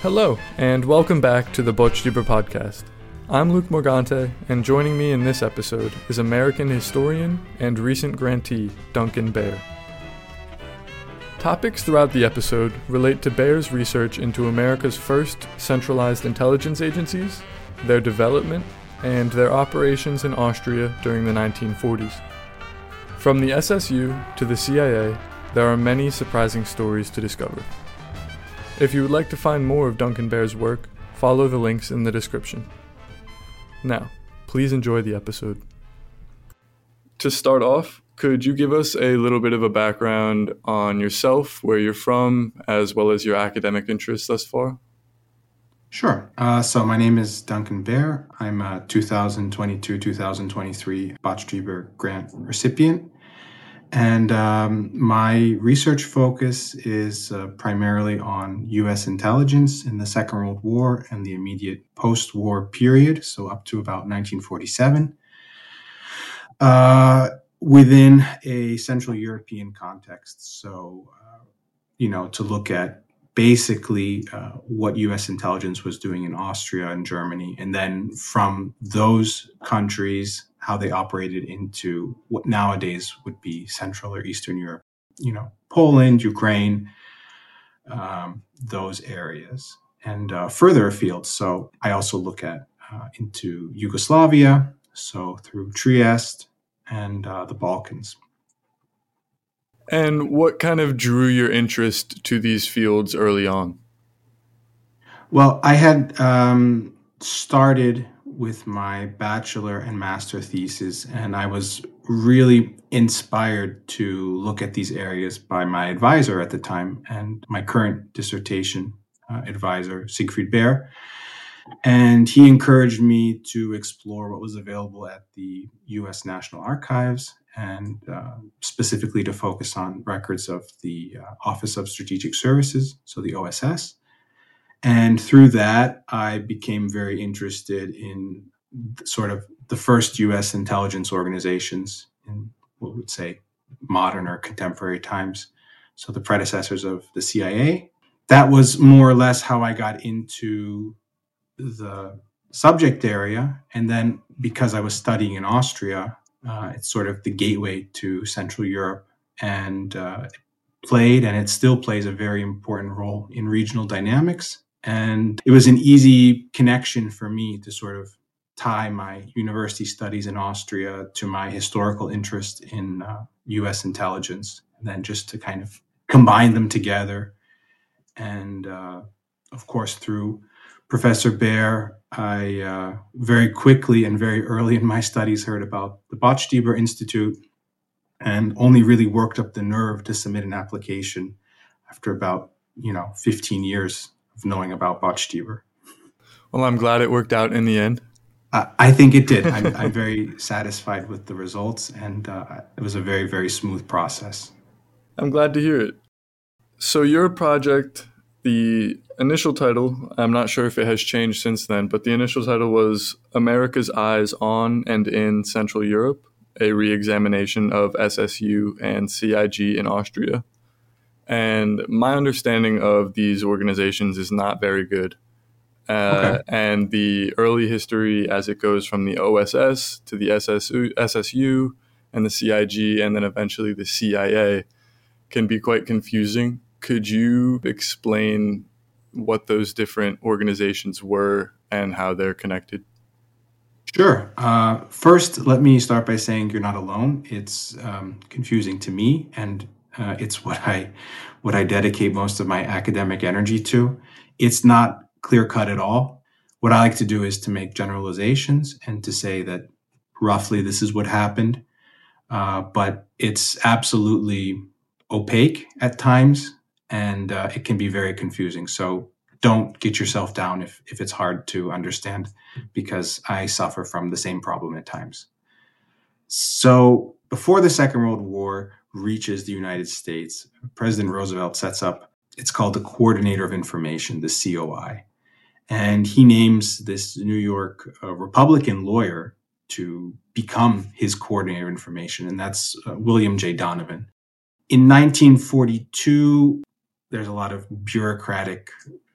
Hello, and welcome back to the Botstiber podcast. I'm Luke Morgante, and joining me in this episode is American historian and recent grantee Duncan Bare. Topics throughout the episode relate to Bare's research into America's first centralized intelligence agencies, their development, and their operations in Austria during the 1940s. From the SSU to the CIA, there are many surprising stories to discover. If you would like to find more of Duncan Bare's work, follow the links in the description. Now, please enjoy the episode. To start off, could you give us a little bit of a background on yourself, where you're from, as well as your academic interests thus far? Sure. Uh, so my name is Duncan Bare. I'm a 2022-2023 Botstiber grant recipient. And um, my research focus is uh, primarily on US intelligence in the Second World War and the immediate post war period, so up to about 1947, uh, within a Central European context. So, uh, you know, to look at basically uh, what US intelligence was doing in Austria and Germany, and then from those countries how they operated into what nowadays would be Central or Eastern Europe, you know, Poland, Ukraine, um, those areas, and uh, further afield. So I also look at uh, into Yugoslavia, so through Trieste and uh, the Balkans. And what kind of drew your interest to these fields early on? Well, I had um, started with my bachelor and master thesis, and I was really inspired to look at these areas by my advisor at the time and my current dissertation uh, advisor, Siegfried Beer. And he encouraged me to explore what was available at the US National Archives and uh, specifically to focus on records of the uh, Office of Strategic Services, so the OSS, and through that, I became very interested in sort of the first US intelligence organizations in what would say modern or contemporary times. So the predecessors of the CIA. That was more or less how I got into the subject area. And then because I was studying in Austria, uh, it's sort of the gateway to Central Europe and uh, played and it still plays a very important role in regional dynamics and it was an easy connection for me to sort of tie my university studies in Austria to my historical interest in uh, US intelligence, and then just to kind of combine them together. And uh, of course, through Professor Beer, I uh, very quickly and very early in my studies heard about the Botstiber Institute and only really worked up the nerve to submit an application after about you know 15 years of knowing about Botstiber. Well, I'm glad it worked out in the end. Uh, I think it did. I'm, I'm, very satisfied with the results, and uh, it was a very, very smooth process. I'm glad to hear it. So, your project, the initial title, I'm not sure if it has changed since then, but the initial title was America's Eyes on and in Central Europe, a re examination of SSU and CIG in Austria. And my understanding of these organizations is not very good. Uh, okay. And the early history, as it goes from the OSS to the SSU, SSU and the CIG, and then eventually the CIA, can be quite confusing. Could you explain what those different organizations were and how they're connected? Sure. Uh, first, let me start by saying you're not alone. It's um, confusing to me, and uh, it's what I what I dedicate most of my academic energy to. It's not clear cut at all. What I like to do is to make generalizations and to say that roughly this is what happened, uh, but it's absolutely opaque at times and uh, it can be very confusing. So don't get yourself down if, if it's hard to understand because I suffer from the same problem at times. So before the Second World War, reaches the United States, President Roosevelt sets up, it's called the Coordinator of Information, the COI. And he names this New York uh, Republican lawyer to become his coordinator of information, and that's uh, William J. Donovan. In 1942, there's a lot of bureaucratic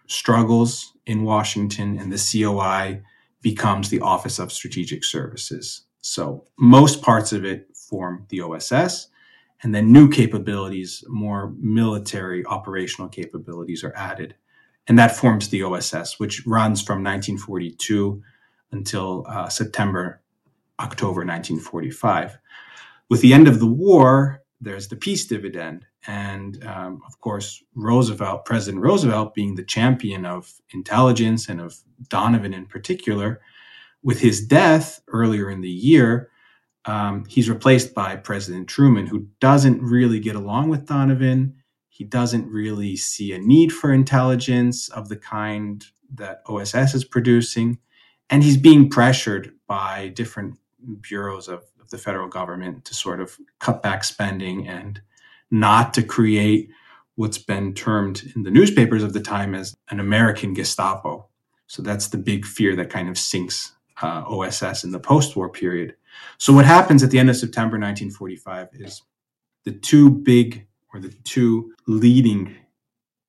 struggles in Washington, and the COI becomes the Office of Strategic Services. So most parts of it form the OSS, and then new capabilities, more military operational capabilities are added. And that forms the OSS, which runs from 1942 until uh, September, October 1945. With the end of the war, there's the peace dividend. And um, of course, Roosevelt, President Roosevelt, being the champion of intelligence and of Donovan in particular, with his death earlier in the year, um, he's replaced by President Truman, who doesn't really get along with Donovan. He doesn't really see a need for intelligence of the kind that OSS is producing. And he's being pressured by different bureaus of, of the federal government to sort of cut back spending and not to create what's been termed in the newspapers of the time as an American Gestapo. So that's the big fear that kind of sinks uh, OSS in the post war period. So, what happens at the end of September 1945 is the two big or the two leading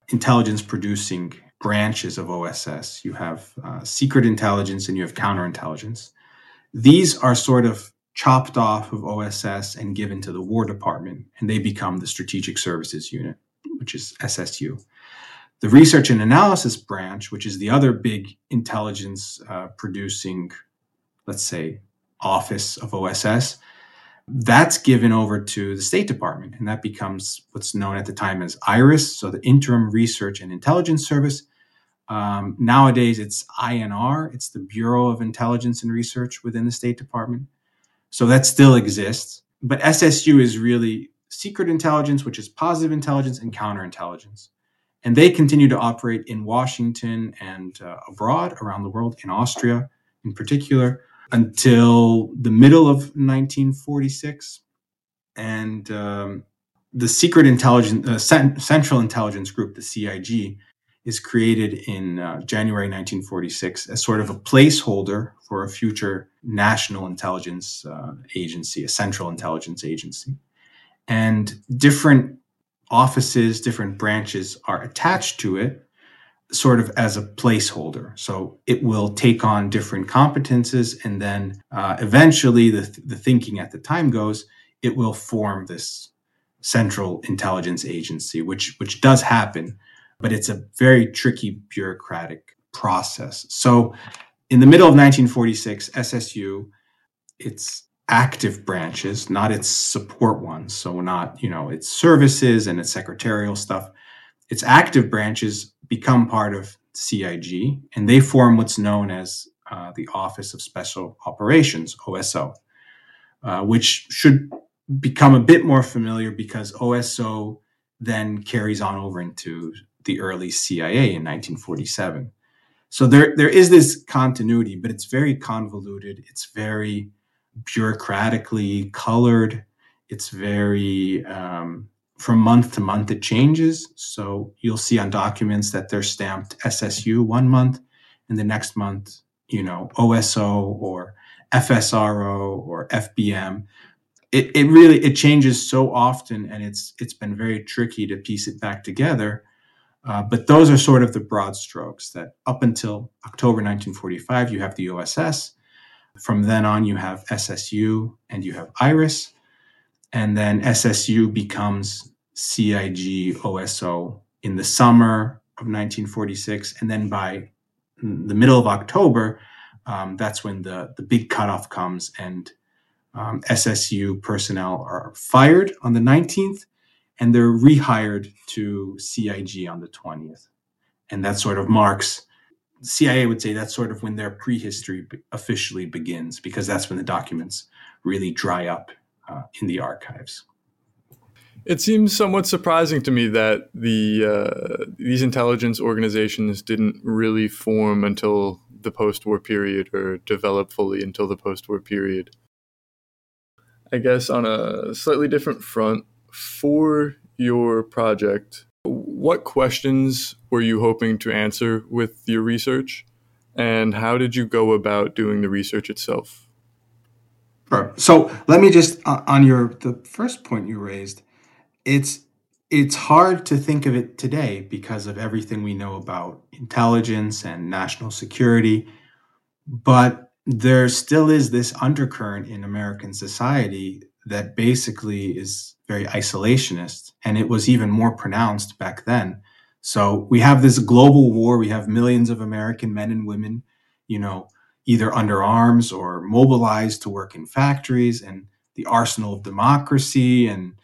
intelligence producing branches of OSS you have uh, secret intelligence and you have counterintelligence. These are sort of chopped off of OSS and given to the War Department, and they become the Strategic Services Unit, which is SSU. The Research and Analysis Branch, which is the other big intelligence uh, producing, let's say, office of OSS, that's given over to the State Department, and that becomes what's known at the time as IRIS, so the Interim Research and Intelligence Service. Um, nowadays, it's INR, it's the Bureau of Intelligence and Research within the State Department. So that still exists. But SSU is really secret intelligence, which is positive intelligence and counterintelligence. And they continue to operate in Washington and uh, abroad around the world, in Austria in particular, until the middle of 1946. And um, the Secret Intelligence, uh, Cent- Central Intelligence Group, the CIG, is created in uh, January 1946 as sort of a placeholder for a future national intelligence uh, agency, a central intelligence agency. And different offices, different branches are attached to it sort of as a placeholder. So it will take on different competences, and then uh, eventually, the, the thinking at the time goes, it will form this central intelligence agency, which which does happen, but it's a very tricky bureaucratic process. So, in the middle of 1946, SSU, its active branches, not its support ones, so not you know its services and its secretarial stuff. Its active branches become part of CIG, and they form what's known as uh, the Office of Special Operations, OSO, uh, which should become a bit more familiar because OSO then carries on over into the early CIA in 1947. So there, there is this continuity, but it's very convoluted. It's very bureaucratically colored. It's very um, from month to month it changes. So you'll see on documents that they're stamped SSU one month, and the next month, you know, OSO or FSRO or FBM. It, it really it changes so often, and it's it's been very tricky to piece it back together. Uh, but those are sort of the broad strokes that up until October 1945, you have the OSS. From then on, you have SSU and you have IRIS and then SSU becomes CIG OSO in the summer of 1946, and then by the middle of October, um, that's when the the big cutoff comes, and um, SSU personnel are fired on the 19th, and they're rehired to CIG on the 20th, and that sort of marks. CIA would say that's sort of when their prehistory officially begins, because that's when the documents really dry up uh, in the archives. It seems somewhat surprising to me that the uh, these intelligence organizations didn't really form until the post-war period or develop fully until the post-war period. I guess on a slightly different front, for your project, what questions were you hoping to answer with your research, and how did you go about doing the research itself? Sure. So let me just uh, on your the first point you raised, it's it's hard to think of it today because of everything we know about intelligence and national security. But there still is this undercurrent in American society that basically is very isolationist. And it was even more pronounced back then. So we have this global war. We have millions of American men and women, you know, either under arms or mobilized to work in factories and the arsenal of democracy and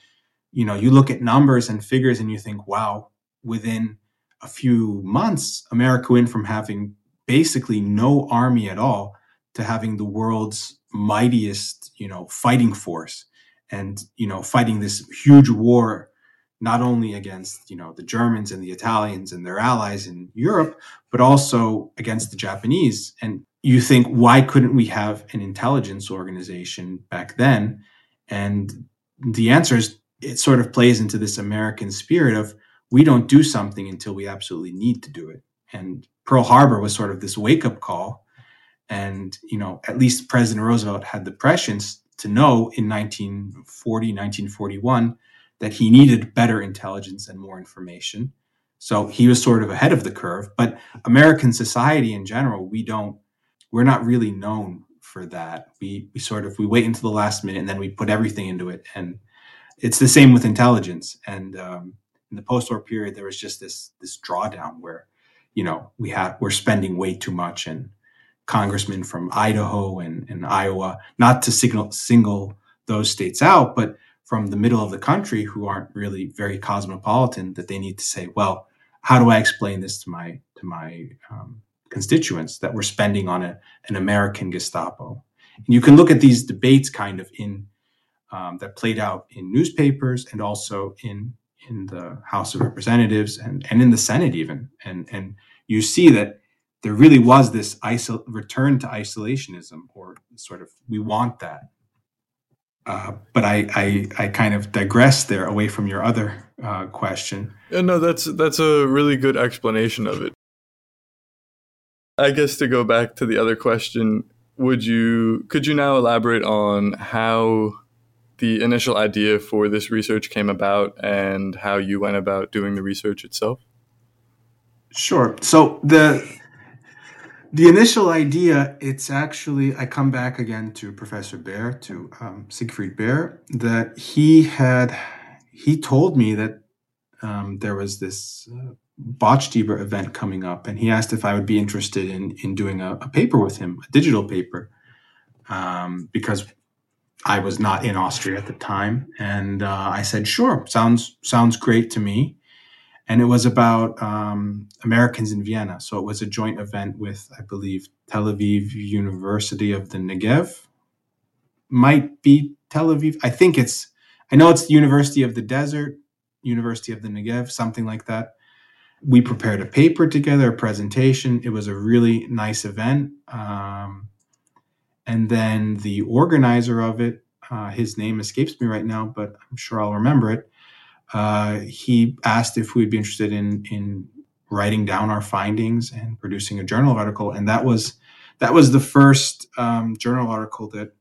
you know, you look at numbers and figures and you think, wow, within a few months, America went from having basically no army at all to having the world's mightiest, you know, fighting force and, you know, fighting this huge war, not only against, you know, the Germans and the Italians and their allies in Europe, but also against the Japanese. And you think, why couldn't we have an intelligence organization back then? And the answer is it sort of plays into this American spirit of we don't do something until we absolutely need to do it. And Pearl Harbor was sort of this wake up call. And, you know, at least President Roosevelt had the prescience to know in 1940, 1941 that he needed better intelligence and more information. So he was sort of ahead of the curve. But American society in general, we don't, we're not really known for that. We, we sort of, we wait until the last minute and then we put everything into it. And it's the same with intelligence. And um, in the post-war period, there was just this this drawdown where, you know, we had we're spending way too much, and congressmen from Idaho and, and Iowa, not to signal single those states out, but from the middle of the country who aren't really very cosmopolitan, that they need to say, well, how do I explain this to my to my um, constituents that we're spending on a, an American Gestapo? And you can look at these debates kind of in um, that played out in newspapers and also in in the House of Representatives and, and in the Senate even. And and you see that there really was this isol- return to isolationism, or sort of we want that. Uh, but I, I I kind of digress there away from your other uh, question. Yeah, no, that's that's a really good explanation of it. I guess to go back to the other question, would you could you now elaborate on how the initial idea for this research came about and how you went about doing the research itself? Sure. So the the initial idea, it's actually I come back again to Professor Beer, to um, Siegfried Beer, that he had he told me that um, there was this uh, Botstiber event coming up, and he asked if I would be interested in in doing a, a paper with him, a digital paper, um, because I was not in Austria at the time, and uh, I said, "Sure, sounds sounds great to me." And it was about um, Americans in Vienna. So it was a joint event with, I believe, Tel Aviv University of the Negev. Might be Tel Aviv. I think it's. I know it's the University of the Desert, University of the Negev, something like that. We prepared a paper together, a presentation. It was a really nice event. Um, and then the organizer of it, uh, his name escapes me right now, but I'm sure I'll remember it. Uh, he asked if we'd be interested in in writing down our findings and producing a journal article, and that was that was the first um, journal article that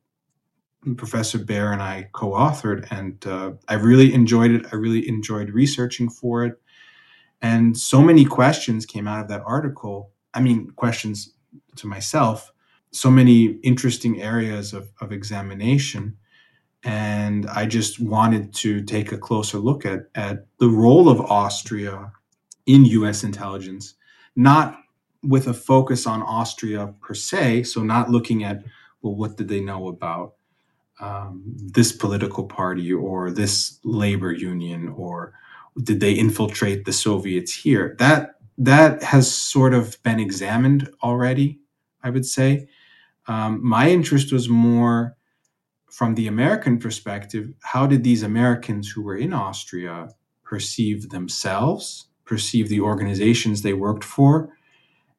Professor Beer and I co-authored, and uh, I really enjoyed it. I really enjoyed researching for it, and so many questions came out of that article. I mean, questions to myself so many interesting areas of, of examination. And I just wanted to take a closer look at, at the role of Austria in US intelligence, not with a focus on Austria per se, so not looking at, well, what did they know about um, this political party or this labor union, or did they infiltrate the Soviets here? That that has sort of been examined already, I would say. Um, my interest was more from the American perspective. How did these Americans who were in Austria perceive themselves, perceive the organizations they worked for,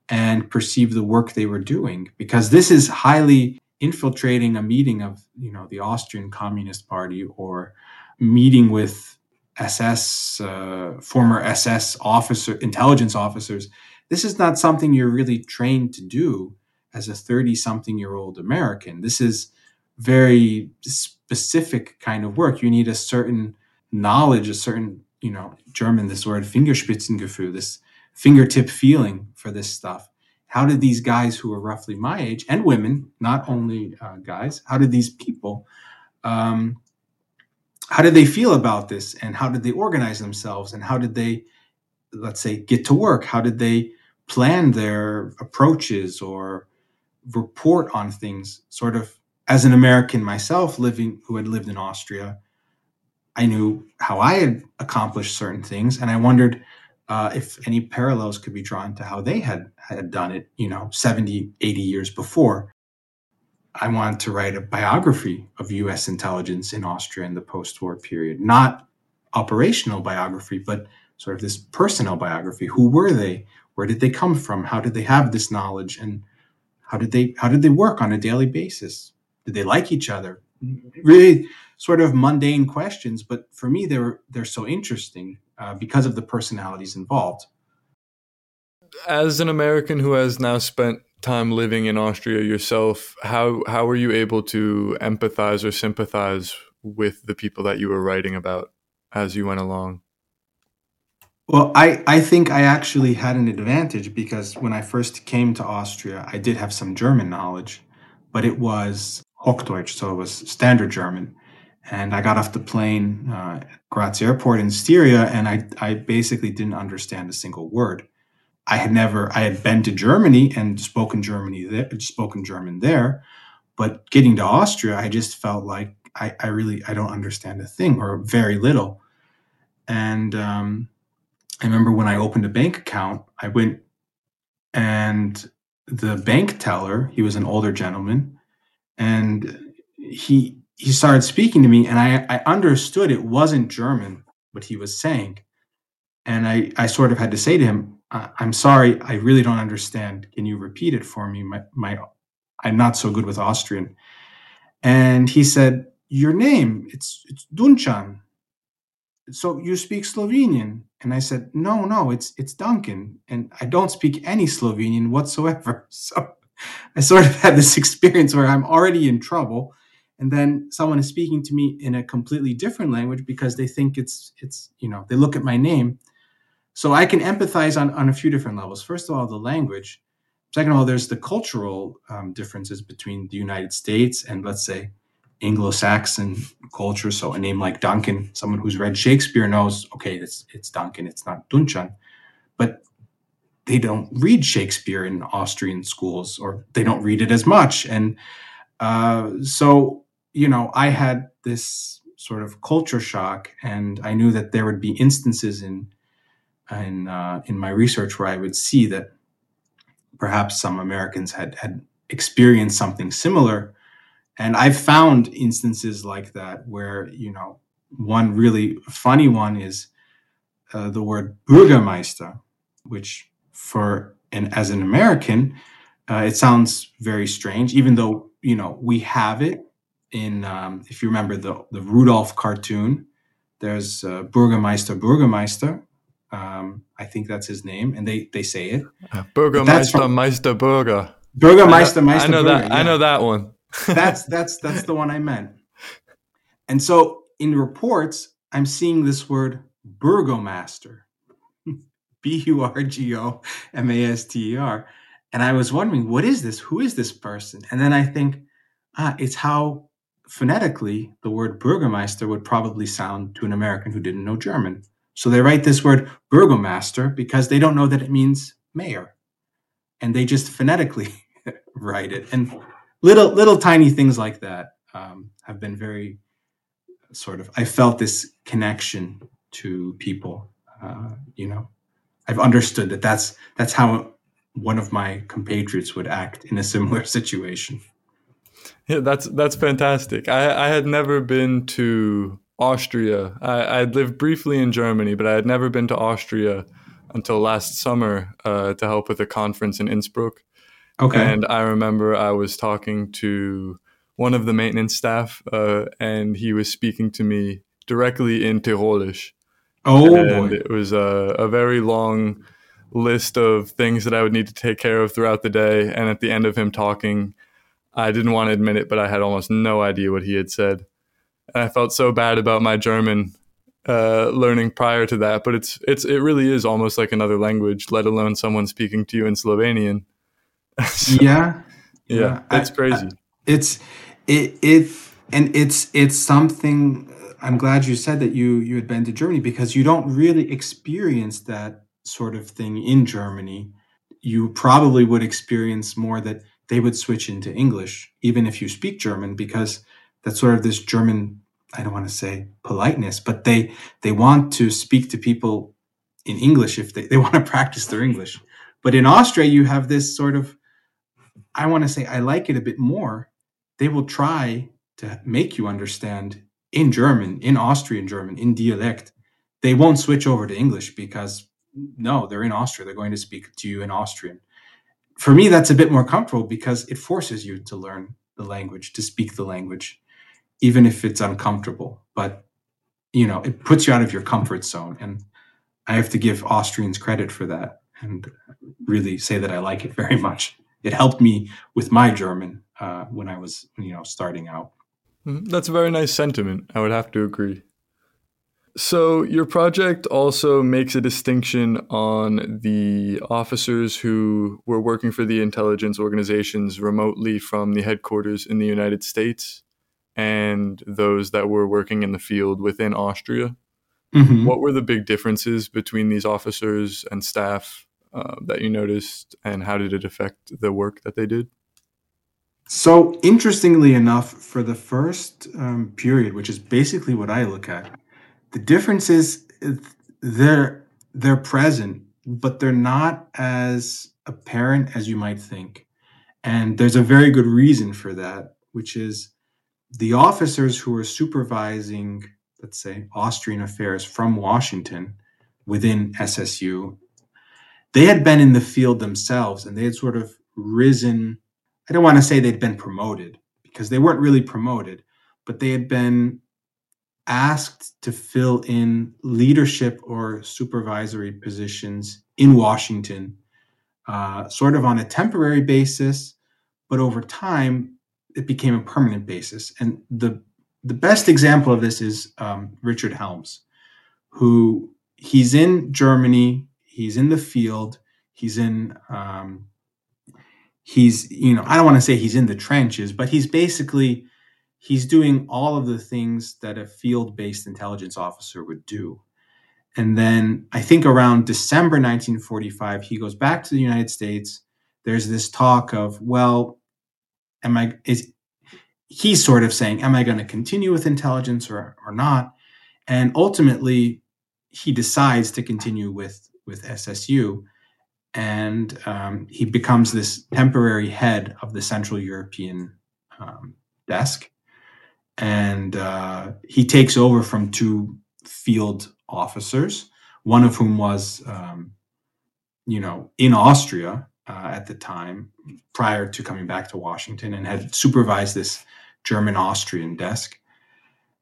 and perceive the work they were doing? Because this is highly infiltrating a meeting of you know the Austrian Communist Party or meeting with SS uh, former SS officer intelligence officers. This is not something you're really trained to do as a 30 something year old American. This is very specific kind of work. You need a certain knowledge, a certain you know, German, this word Fingerspitzengefühl, this fingertip feeling for this stuff. How did these guys who were roughly my age and women, not only uh, guys, how did these people, um, how did they feel about this and how did they organize themselves and how did they, let's say, get to work? How did they plan their approaches or report on things sort of as an American myself living who had lived in Austria, I knew how I had accomplished certain things, and I wondered uh, if any parallels could be drawn to how they had had done it, you know, 70, 80 years before. I wanted to write a biography of U.S. intelligence in Austria in the post-war period, not operational biography, but sort of this personal biography. Who were they? Where did they come from? How did they have this knowledge? And how did they how did they work on a daily basis? Did they like each other? Really, sort of mundane questions, but for me, they're they're so interesting uh, because of the personalities involved. As an American who has now spent time living in Austria yourself, how how were you able to empathize or sympathize with the people that you were writing about as you went along? Well, I, I think I actually had an advantage because when I first came to Austria, I did have some German knowledge, but it was Hochdeutsch, so it was standard German. And I got off the plane uh, Graz Airport in Styria, and I, I basically didn't understand a single word. I had never, I had been to Germany and spoken Germany there, spoken German there, but getting to Austria, I just felt like I, I really, I don't understand a thing or very little. And um, I remember when I opened a bank account, I went and the bank teller, he was an older gentleman, and he he started speaking to me and I, I understood it wasn't German what he was saying. And I, I sort of had to say to him, I'm sorry, I really don't understand. Can you repeat it for me? My, my I'm not so good with Austrian. And he said, Your name, it's it's Dunchan. So you speak Slovenian? And I said, No, no, it's it's Duncan. And I don't speak any Slovenian whatsoever. So I sort of had this experience where I'm already in trouble, and then someone is speaking to me in a completely different language because they think it's it's you know they look at my name. So I can empathize on on a few different levels. First of all, the language. Second of all, there's the cultural um, differences between the United States and let's say Anglo-Saxon culture. So a name like Duncan, someone who's read Shakespeare knows, okay, it's it's Duncan, it's not Dunchan. But they don't read Shakespeare in Austrian schools, or they don't read it as much. And uh, so, you know, I had this sort of culture shock, and I knew that there would be instances in in uh, in my research where I would see that perhaps some Americans had had experienced something similar. And I've found instances like that where, you know, one really funny one is uh, the word Bürgermeister, which for and as an American, uh, it sounds very strange, even though you know we have it in. Um, if you remember the the Rudolph cartoon, there's uh, Bürgermeister Bürgermeister. Um, I think that's his name, and they they say it. Uh, Bürgermeister from, Meister Burger. Bürgermeister Meister. I know Burger, that. Yeah. I know that one. that's that's that's the one I meant. And so in reports, I'm seeing this word Burgomaster. B U R G O M A S T E R. And I was wondering, what is this? Who is this person? And then I think, ah, it's how phonetically the word Bürgermeister would probably sound to an American who didn't know German. So they write this word Bürgermeister because they don't know that it means mayor. And they just phonetically write it. And little, little tiny things like that um, have been very sort of, I felt this connection to people, uh, you know, I've understood that that's that's how one of my compatriots would act in a similar situation. Yeah, that's that's fantastic. I, I had never been to Austria. I, I'd lived briefly in Germany, but I had never been to Austria until last summer uh, to help with a conference in Innsbruck. Okay. And I remember I was talking to one of the maintenance staff, uh, and he was speaking to me directly in Tirolish. Oh, and boy. it was a, a very long list of things that I would need to take care of throughout the day. And at the end of him talking, I didn't want to admit it, but I had almost no idea what he had said. And I felt so bad about my German uh, learning prior to that, but it's it's it really is almost like another language, let alone someone speaking to you in Slovenian. so, yeah, yeah, yeah, it's crazy. I, it's it it and it's it's something. I'm glad you said that you you had been to Germany because you don't really experience that sort of thing in Germany. You probably would experience more that they would switch into English, even if you speak German, because that's sort of this German I don't want to say politeness, but they they want to speak to people in English if they, they want to practice their English. But in Austria, you have this sort of I want to say I like it a bit more. They will try to make you understand in German, in Austrian German, in dialect. They won't switch over to English because no, they're in Austria. They're going to speak to you in Austrian. For me, that's a bit more comfortable because it forces you to learn the language, to speak the language even if it's uncomfortable. But you know, it puts you out of your comfort zone, and I have to give Austrians credit for that, and really say that I like it very much. It helped me with my German uh, when I was, you know, starting out. Mm-hmm. That's a very nice sentiment. I would have to agree. So, your project also makes a distinction on the officers who were working for the intelligence organizations remotely from the headquarters in the United States and those that were working in the field within Austria. Mm-hmm. What were the big differences between these officers and staff uh, that you noticed, and how did it affect the work that they did? So, interestingly enough, for the first um, period, which is basically what I look at, the difference is they're they're present, but they're not as apparent as you might think. And there's a very good reason for that, which is the officers who are supervising, let's say, Austrian affairs from Washington within SSU, they had been in the field themselves and they had sort of risen. I don't want to say they'd been promoted because they weren't really promoted, but they had been asked to fill in leadership or supervisory positions in Washington, uh, sort of on a temporary basis. But over time, it became a permanent basis. And the the best example of this is um, Richard Helms, who he's in Germany, he's in the field, he's in um, he's you know I don't want to say he's in the trenches, but he's basically he's doing all of the things that a field-based intelligence officer would do. And then I think around December 1945, he goes back to the United States. There's this talk of, well, am I is he's sort of saying, am I going to continue with intelligence or or not? And ultimately, he decides to continue with with SSU, and um, he becomes this temporary head of the Central European um, desk, and uh, he takes over from two field officers, one of whom was, um, you know, in Austria uh, at the time prior to coming back to Washington and had supervised this German Austrian desk.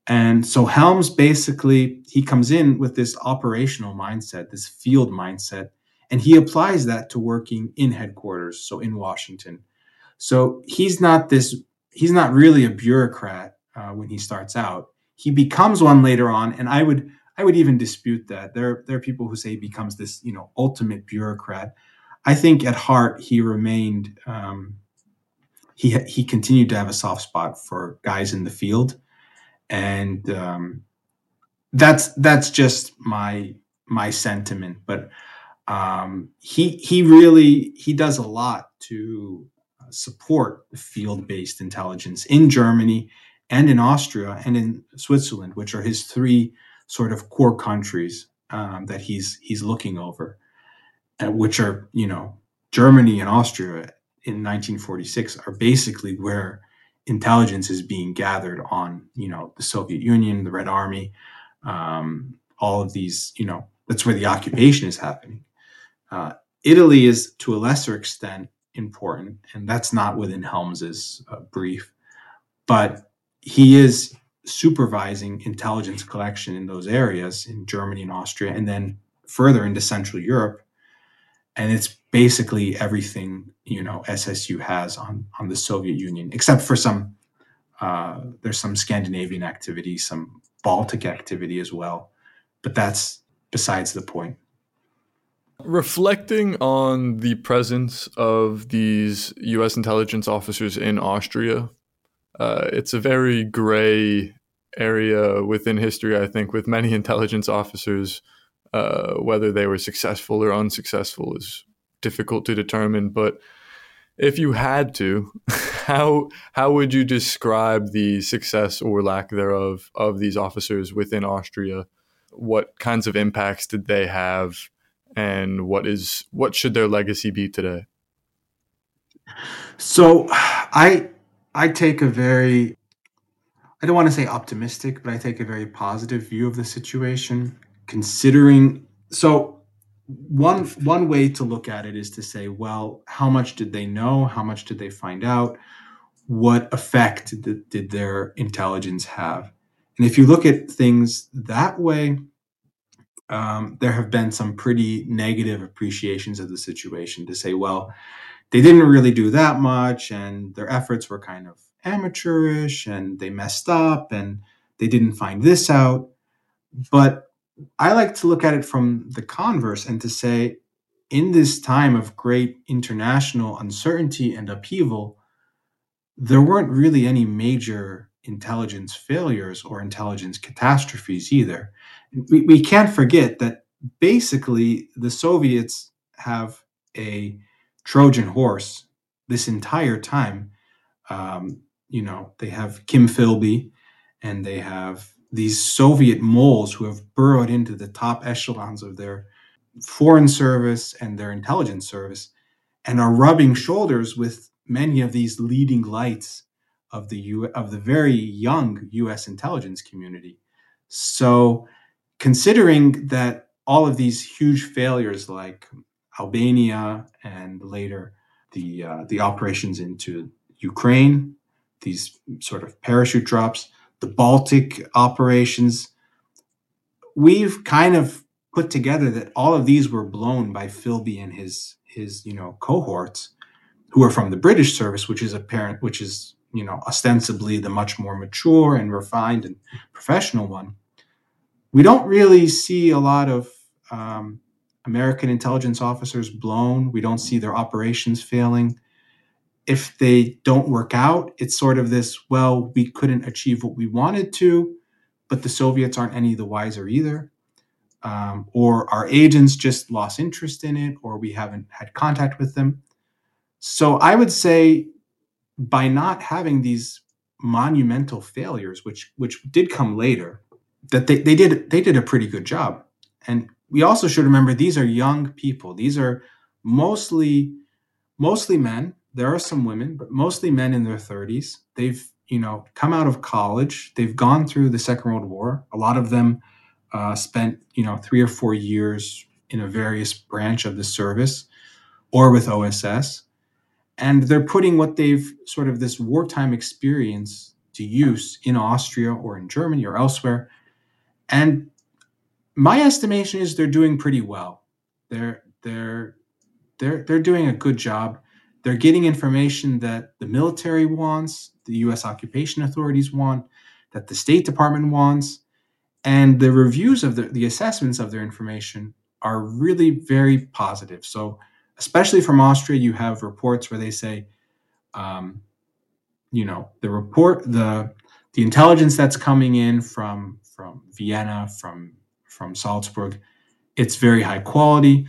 And so Helms basically he comes in with this operational mindset, this field mindset, and he applies that to working in headquarters, so in Washington. So he's not this he's not really a bureaucrat uh, when he starts out. He becomes one later on, and I would I would even dispute that. There there are people who say he becomes this you know ultimate bureaucrat. I think at heart he remained um, he he continued to have a soft spot for guys in the field, and um, that's that's just my my sentiment. But um, he he really he does a lot to uh, support the field-based intelligence in Germany and in Austria and in Switzerland, which are his three sort of core countries um, that he's he's looking over, uh, which are you know Germany and Austria in 1946 are basically where intelligence is being gathered on you know the Soviet Union, the Red Army, um, all of these you know that's where the occupation is happening. Uh, Italy is to a lesser extent important, and that's not within Helms's uh, brief, but he is supervising intelligence collection in those areas in Germany and Austria, and then further into Central Europe and it's basically everything you know SSU has on on the Soviet Union, except for some uh, there's some Scandinavian activity, some Baltic activity as well. but that's besides the point. Reflecting on the presence of these U.S. intelligence officers in Austria, uh, it's a very gray area within history, I think, with many intelligence officers. Uh, whether they were successful or unsuccessful is difficult to determine. But if you had to, how how would you describe the success or lack thereof of these officers within Austria? What kinds of impacts did they have, and what is what should their legacy be today? So, I I take a very I don't want to say optimistic, but I take a very positive view of the situation, considering so one one way to look at it is to say, well, how much did they know? How much did they find out? What effect did, did their intelligence have? And if you look at things that way, um, there have been some pretty negative appreciations of the situation to say, well, they didn't really do that much, and their efforts were kind of amateurish, and they messed up, and they didn't find this out. But I like to look at it from the converse and to say, in this time of great international uncertainty and upheaval, there weren't really any major intelligence failures or intelligence catastrophes either. We, we can't forget that basically the Soviets have a Trojan horse this entire time. Um, you know, they have Kim Philby and they have these Soviet moles who have burrowed into the top echelons of their foreign service and their intelligence service and are rubbing shoulders with many of these leading lights of the U- of the very young US intelligence community. So considering that all of these huge failures like Albania and later the uh, the operations into Ukraine, these sort of parachute drops, the Baltic operations. We've kind of put together that all of these were blown by Philby and his his you know cohorts, who are from the British service, which is apparent, which is you know ostensibly the much more mature and refined and professional one. We don't really see a lot of um, American intelligence officers blown. We don't see their operations failing if they don't work out, it's sort of this, well, we couldn't achieve what we wanted to, but the Soviets aren't any the wiser either. Um, or our agents just lost interest in it, or we haven't had contact with them. So I would say by not having these monumental failures, which which did come later, that they, they did they did a pretty good job. And we also should remember these are young people. These are mostly mostly men there are some women, but mostly men in their 30s. They've, you know, come out of college. They've gone through the Second World War. A lot of them uh, spent, you know, three or four years in a various branch of the service or with OSS. And they're putting what they've sort of this wartime experience to use in Austria or in Germany or elsewhere. And my estimation is they're doing pretty well. They're they're they're they're doing a good job. They're getting information that the military wants, the US occupation authorities want, that the State Department wants. And the reviews of the, the assessments of their information are really very positive. So, especially from Austria, you have reports where they say, um, you know, the report, the the intelligence that's coming in from from Vienna, from from Salzburg, it's very high quality.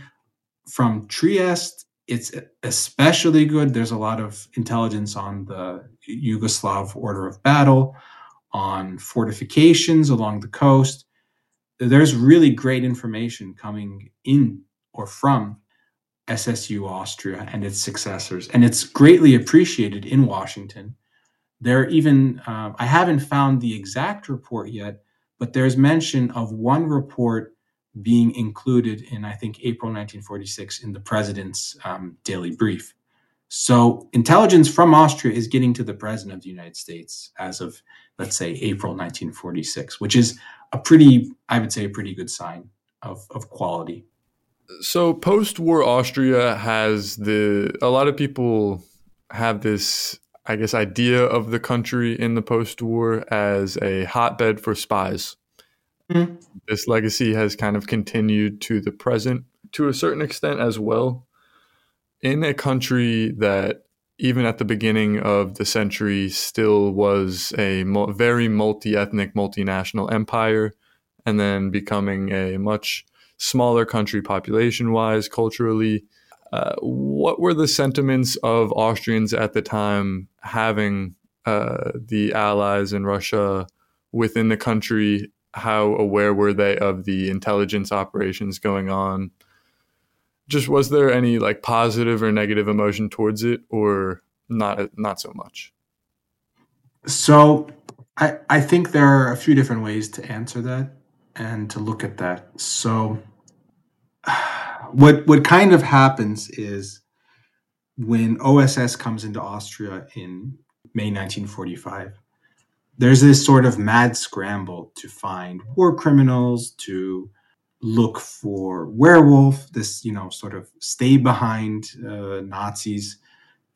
From Trieste, it's especially good. There's a lot of intelligence on the Yugoslav order of battle, on fortifications along the coast. There's really great information coming in or from SSU Austria and its successors, and it's greatly appreciated in Washington. There even, uh, I haven't found the exact report yet, but there's mention of one report being included in, I think, April 1946 in the president's um, daily brief. So intelligence from Austria is getting to the president of the United States as of, let's say, April 1946, which is a pretty, I would say, a pretty good sign of, of quality. So post-war Austria has the a lot of people have this I guess idea of the country in the post-war as a hotbed for spies Mm-hmm. This legacy has kind of continued to the present to a certain extent as well. In a country that, even at the beginning of the century, still was a mo- very multi ethnic, multinational empire, and then becoming a much smaller country population wise, culturally. Uh, what were the sentiments of Austrians at the time having uh, the allies in Russia within the country? How aware were they of the intelligence operations going on? Just was there any like positive or negative emotion towards it, or not? Not so much. So, I I think there are a few different ways to answer that and to look at that. So, what what kind of happens is when OSS comes into Austria in May 1945, there's this sort of mad scramble to find war criminals, to look for werewolf, this you know sort of stay behind uh, Nazis,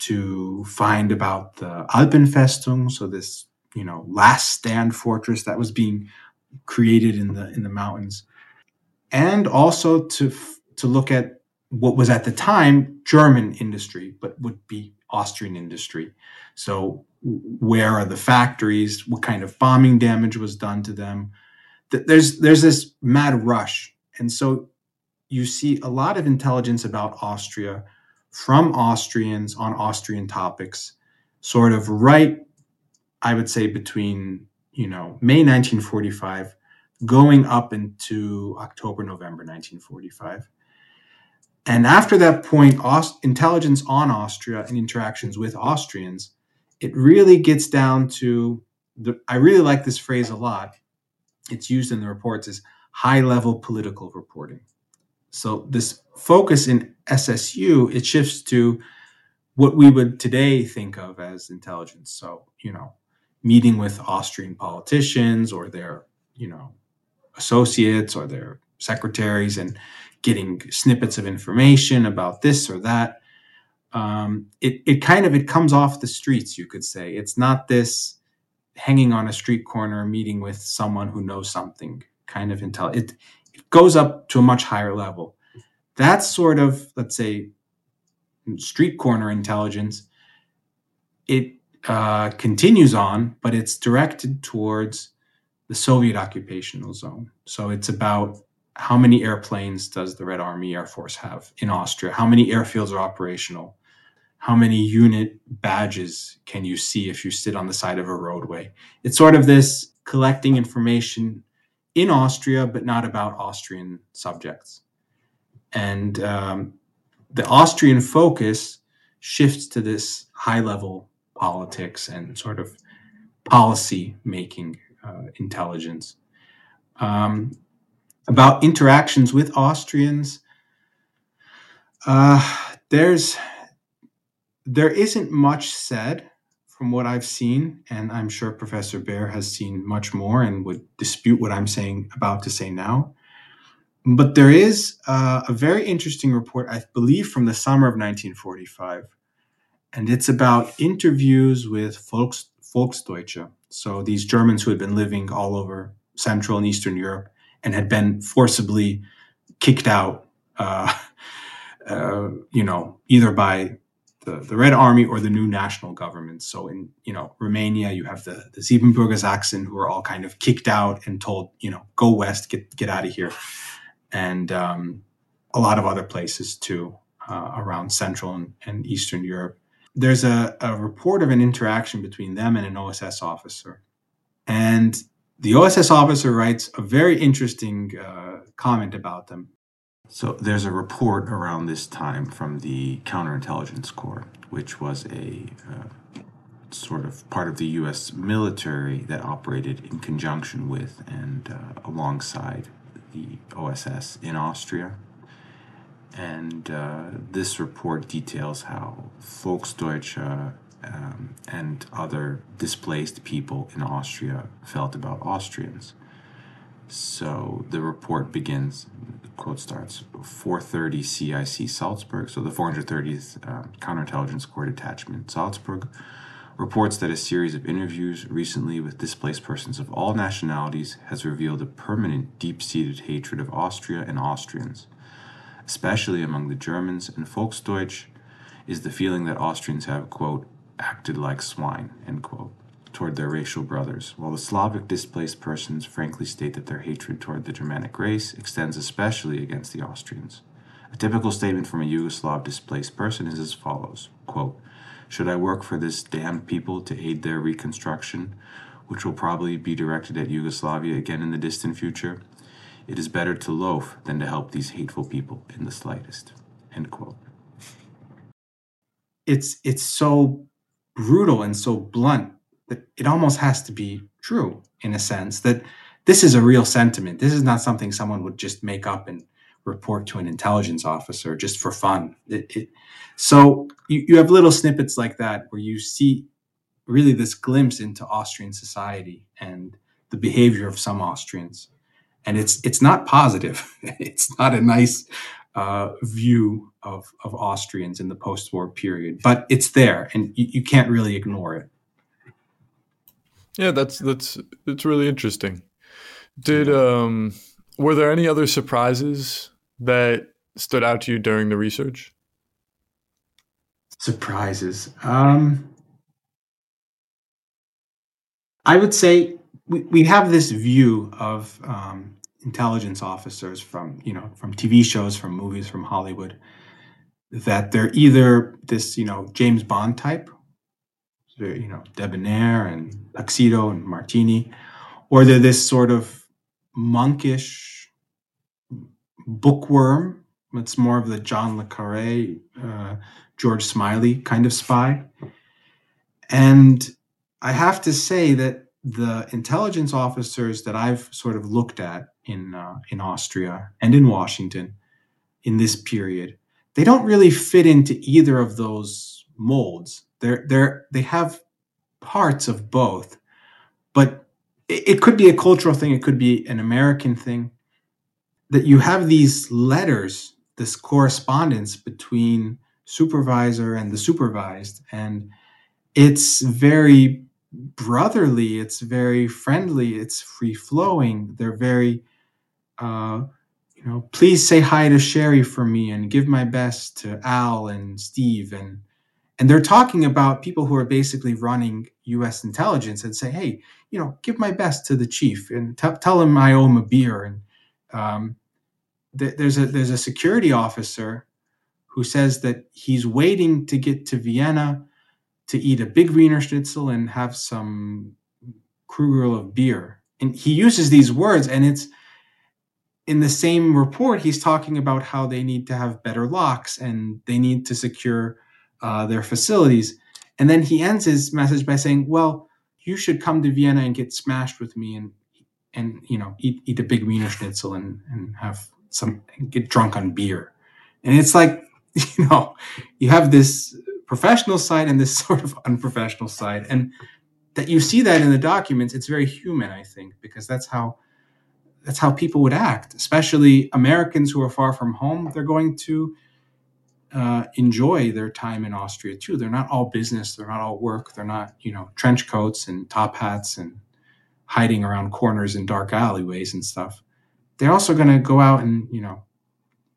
to find about the Alpenfestung, so this you know last stand fortress that was being created in the in the mountains and also to to look at what was at the time German industry, but would be Austrian industry. So where are the factories? What kind of bombing damage was done to them? There's there's this mad rush, and so you see a lot of intelligence about Austria from Austrians on Austrian topics, sort of right, I would say between you know May 1945 going up into October, November 1945. And after that point, Aust- intelligence on Austria and interactions with Austrians, it really gets down to the. I really like this phrase a lot. It's used in the reports as high level political reporting. So this focus in SSU, it shifts to what we would today think of as intelligence. So, you know, meeting with Austrian politicians or their, you know, associates or their secretaries and getting snippets of information about this or that. Um, it, it kind of it comes off the streets, you could say. It's not this hanging on a street corner meeting with someone who knows something kind of intel. It, it goes up to a much higher level. That sort of, let's say, street corner intelligence, it uh, continues on, but it's directed towards the Soviet occupational zone. So it's about how many airplanes does the Red Army Air Force have in Austria? How many airfields are operational? How many unit badges can you see if you sit on the side of a roadway? It's sort of this collecting information in Austria, but not about Austrian subjects. And um, the Austrian focus shifts to this high level politics and sort of policy making uh, intelligence. Um, about interactions with Austrians, uh, there's there isn't much said from what I've seen, and I'm sure Professor Beer has seen much more and would dispute what I'm saying about to say now. But there is uh, a very interesting report, I believe, from the summer of 1945, and it's about interviews with Volks, Volksdeutsche, so these Germans who had been living all over Central and Eastern Europe and had been forcibly kicked out, uh, uh, you know, either by the, the Red Army or the new national government. So in you know Romania, you have the the Siebenbürger Sachsen who are all kind of kicked out and told, you know, go west, get get out of here, and um, a lot of other places too uh, around Central and, and Eastern Europe there's a, a report of an interaction between them and an OSS officer. And the OSS officer writes a very interesting uh, comment about them. So there's a report around this time from the Counterintelligence Corps, which was a uh, sort of part of the U.S. military that operated in conjunction with and uh, alongside the OSS in Austria. And uh, this report details how Volksdeutsche um, and other displaced people in Austria felt about Austrians. So the report begins, quote starts, 430 CIC Salzburg, so the 430th uh, Counterintelligence Corps Detachment Salzburg, reports that a series of interviews recently with displaced persons of all nationalities has revealed a permanent, deep seated hatred of Austria and Austrians. Especially among the Germans and Volksdeutsch, is the feeling that Austrians have, quote, acted like swine, end quote, toward their racial brothers, while the Slavic displaced persons frankly state that their hatred toward the Germanic race extends especially against the Austrians. A typical statement from a Yugoslav displaced person is as follows quote, Should I work for this damned people to aid their reconstruction, which will probably be directed at Yugoslavia again in the distant future? It is better to loaf than to help these hateful people in the slightest. End quote. It's it's so brutal and so blunt that it almost has to be true in a sense that this is a real sentiment. This is not something someone would just make up and report to an intelligence officer just for fun. It, it, so you, you have little snippets like that where you see really this glimpse into Austrian society and the behavior of some Austrians. And it's it's not positive. it's not a nice uh, view of, of Austrians in the post-war period, but it's there, and you, you can't really ignore it. Yeah, that's that's that's really interesting. Did um were there any other surprises that stood out to you during the research? Surprises. Um I would say we, we have this view of um, intelligence officers from you know from TV shows, from movies, from Hollywood, that they're either this you know James Bond type, you know debonair and tuxedo and martini, or they're this sort of monkish bookworm. It's more of the John le Carre, uh, George Smiley kind of spy. And I have to say that the intelligence officers that I've sort of looked at in uh, in Austria and in Washington in this period, they don't really fit into either of those molds. They're they're they have parts of both, but it, it could be a cultural thing. It could be an American thing. That you have these letters, this correspondence between supervisor and the supervised, and it's very brotherly. It's very friendly. It's free flowing. They're very uh, you know, please say hi to Sherry for me and give my best to Al and Steve and and they're talking about people who are basically running U.S. intelligence and say, hey, you know, give my best to the chief and t- tell him I owe him a beer. And um, th- there's a there's a security officer who says that he's waiting to get to Vienna to eat a big Wiener Schnitzel and have some Krugel of beer. And he uses these words, and it's in the same report, he's talking about how they need to have better locks and they need to secure uh, their facilities. And then he ends his message by saying, "Well, you should come to Vienna and get smashed with me and and you know eat eat a big Wiener Schnitzel and and have some get drunk on beer." And it's like you know you have this professional side and this sort of unprofessional side, and that you see that in the documents. It's very human, I think, because that's how that's how people would act, especially Americans who are far from home. They're going to uh, enjoy their time in Austria too. They're not all business. They're not all work. They're not, you know, trench coats and top hats and hiding around corners in dark alleyways and stuff. They're also going to go out and, you know,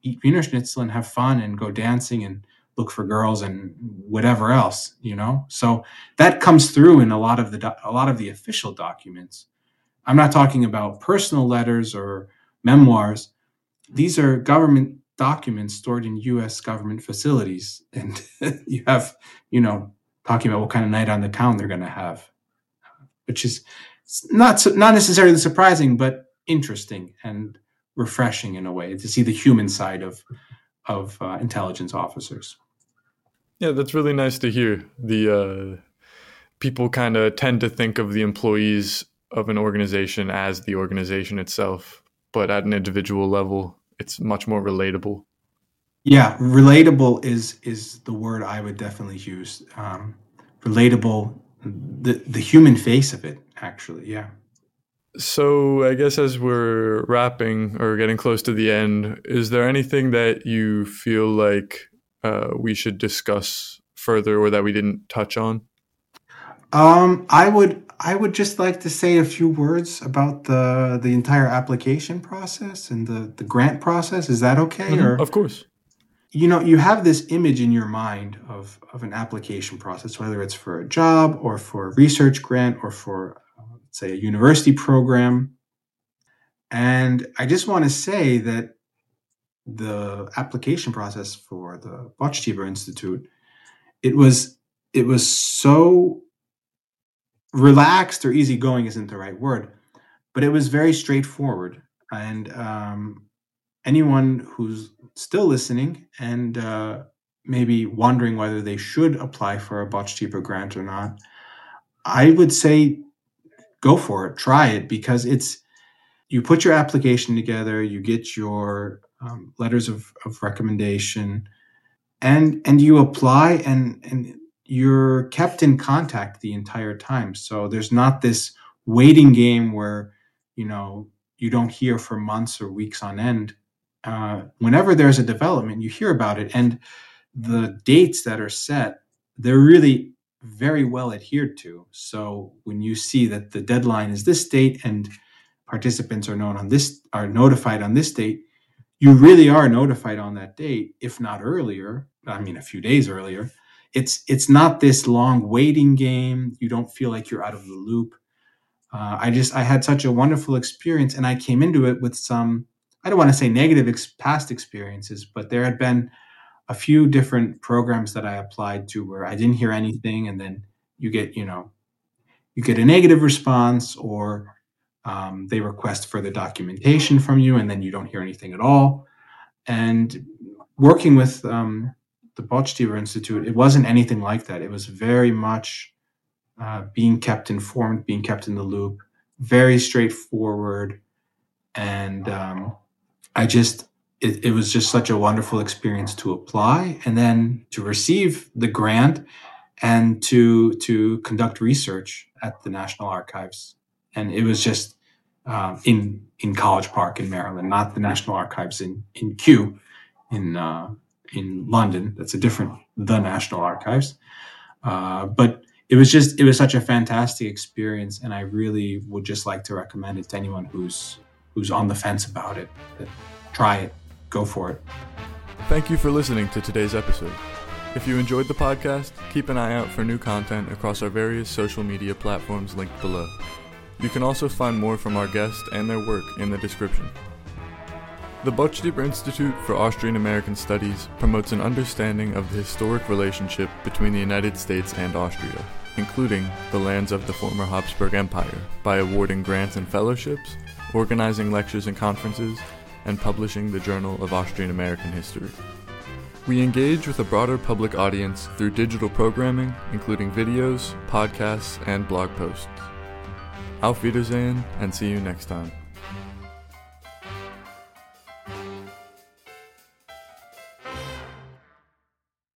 eat Wiener Schnitzel and have fun and go dancing and look for girls and whatever else, you know. So that comes through in a lot of the do- a lot of the official documents. I'm not talking about personal letters or memoirs. These are government documents stored in US government facilities. And you have, you know, talking about what kind of night on the town they're going to have, which is not, not necessarily surprising, but interesting and refreshing in a way to see the human side of, of uh, intelligence officers. Yeah, that's really nice to hear. The uh, people kind of tend to think of the employees of an organization as the organization itself, but at an individual level, it's much more relatable. Yeah, relatable is is the word I would definitely use. Um, relatable, the the human face of it, actually. Yeah. So I guess as we're wrapping or getting close to the end, is there anything that you feel like uh, we should discuss further or that we didn't touch on? Um, I would I would just like to say a few words about the the entire application process and the the grant process. Is that okay? Mhm, Or Of course. you know, you have this image in your mind of of an application process, whether it's for a job or for a research grant or for uh, say a university program. And I just want to say that the application process for the Botstiber Institute, it was it was so relaxed or easygoing isn't the right word, but it was very straightforward. And um, anyone who's still listening and uh, maybe wondering whether they should apply for a Botstiber grant or not, I would say go for it, try it, because it's you put your application together, you get your um, letters of, of recommendation, and and you apply and and you're kept in contact the entire time. So there's not this waiting game where you know you don't hear for months or weeks on end. Uh, whenever there's a development you hear about it. And the dates that are set they're really very well adhered to. So when you see that the deadline is this date and participants are known on this are notified on this date you really are notified on that date if not earlier i mean a few days earlier it's it's not this long waiting game. You don't feel like you're out of the loop. Uh, i just i had such a wonderful experience and i came into it with some i don't want to say negative ex- past experiences but there had been a few different programs that i applied to where i didn't hear anything and then you get you know you get a negative response or um, they request further documentation from you and then you don't hear anything at all. And working with um, the Botstiber Institute, it wasn't anything like that. It was very much uh, being kept informed, being kept in the loop, very straightforward. And um, I just, it, it was just such a wonderful experience to apply and then to receive the grant and to to conduct research at the National Archives. And it was just um, in in College Park in Maryland, not the National Archives in in Kew in uh, in London. That's a different the National Archives. Uh, but it was just it was such a fantastic experience, and I really would just like to recommend it to anyone who's who's on the fence about it. Try it, go for it. Thank you for listening to today's episode. If you enjoyed the podcast, keep an eye out for new content across our various social media platforms linked below. You can also find more from our guests and their work in the description. The Botstiber Institute for Austrian American Studies promotes an understanding of the historic relationship between the United States and Austria, including the lands of the former Habsburg Empire, by awarding grants and fellowships, organizing lectures and conferences, and publishing the Journal of Austrian American History. We engage with a broader public audience through digital programming, including videos, podcasts, and blog posts. Auf Wiedersehen, and see you next time.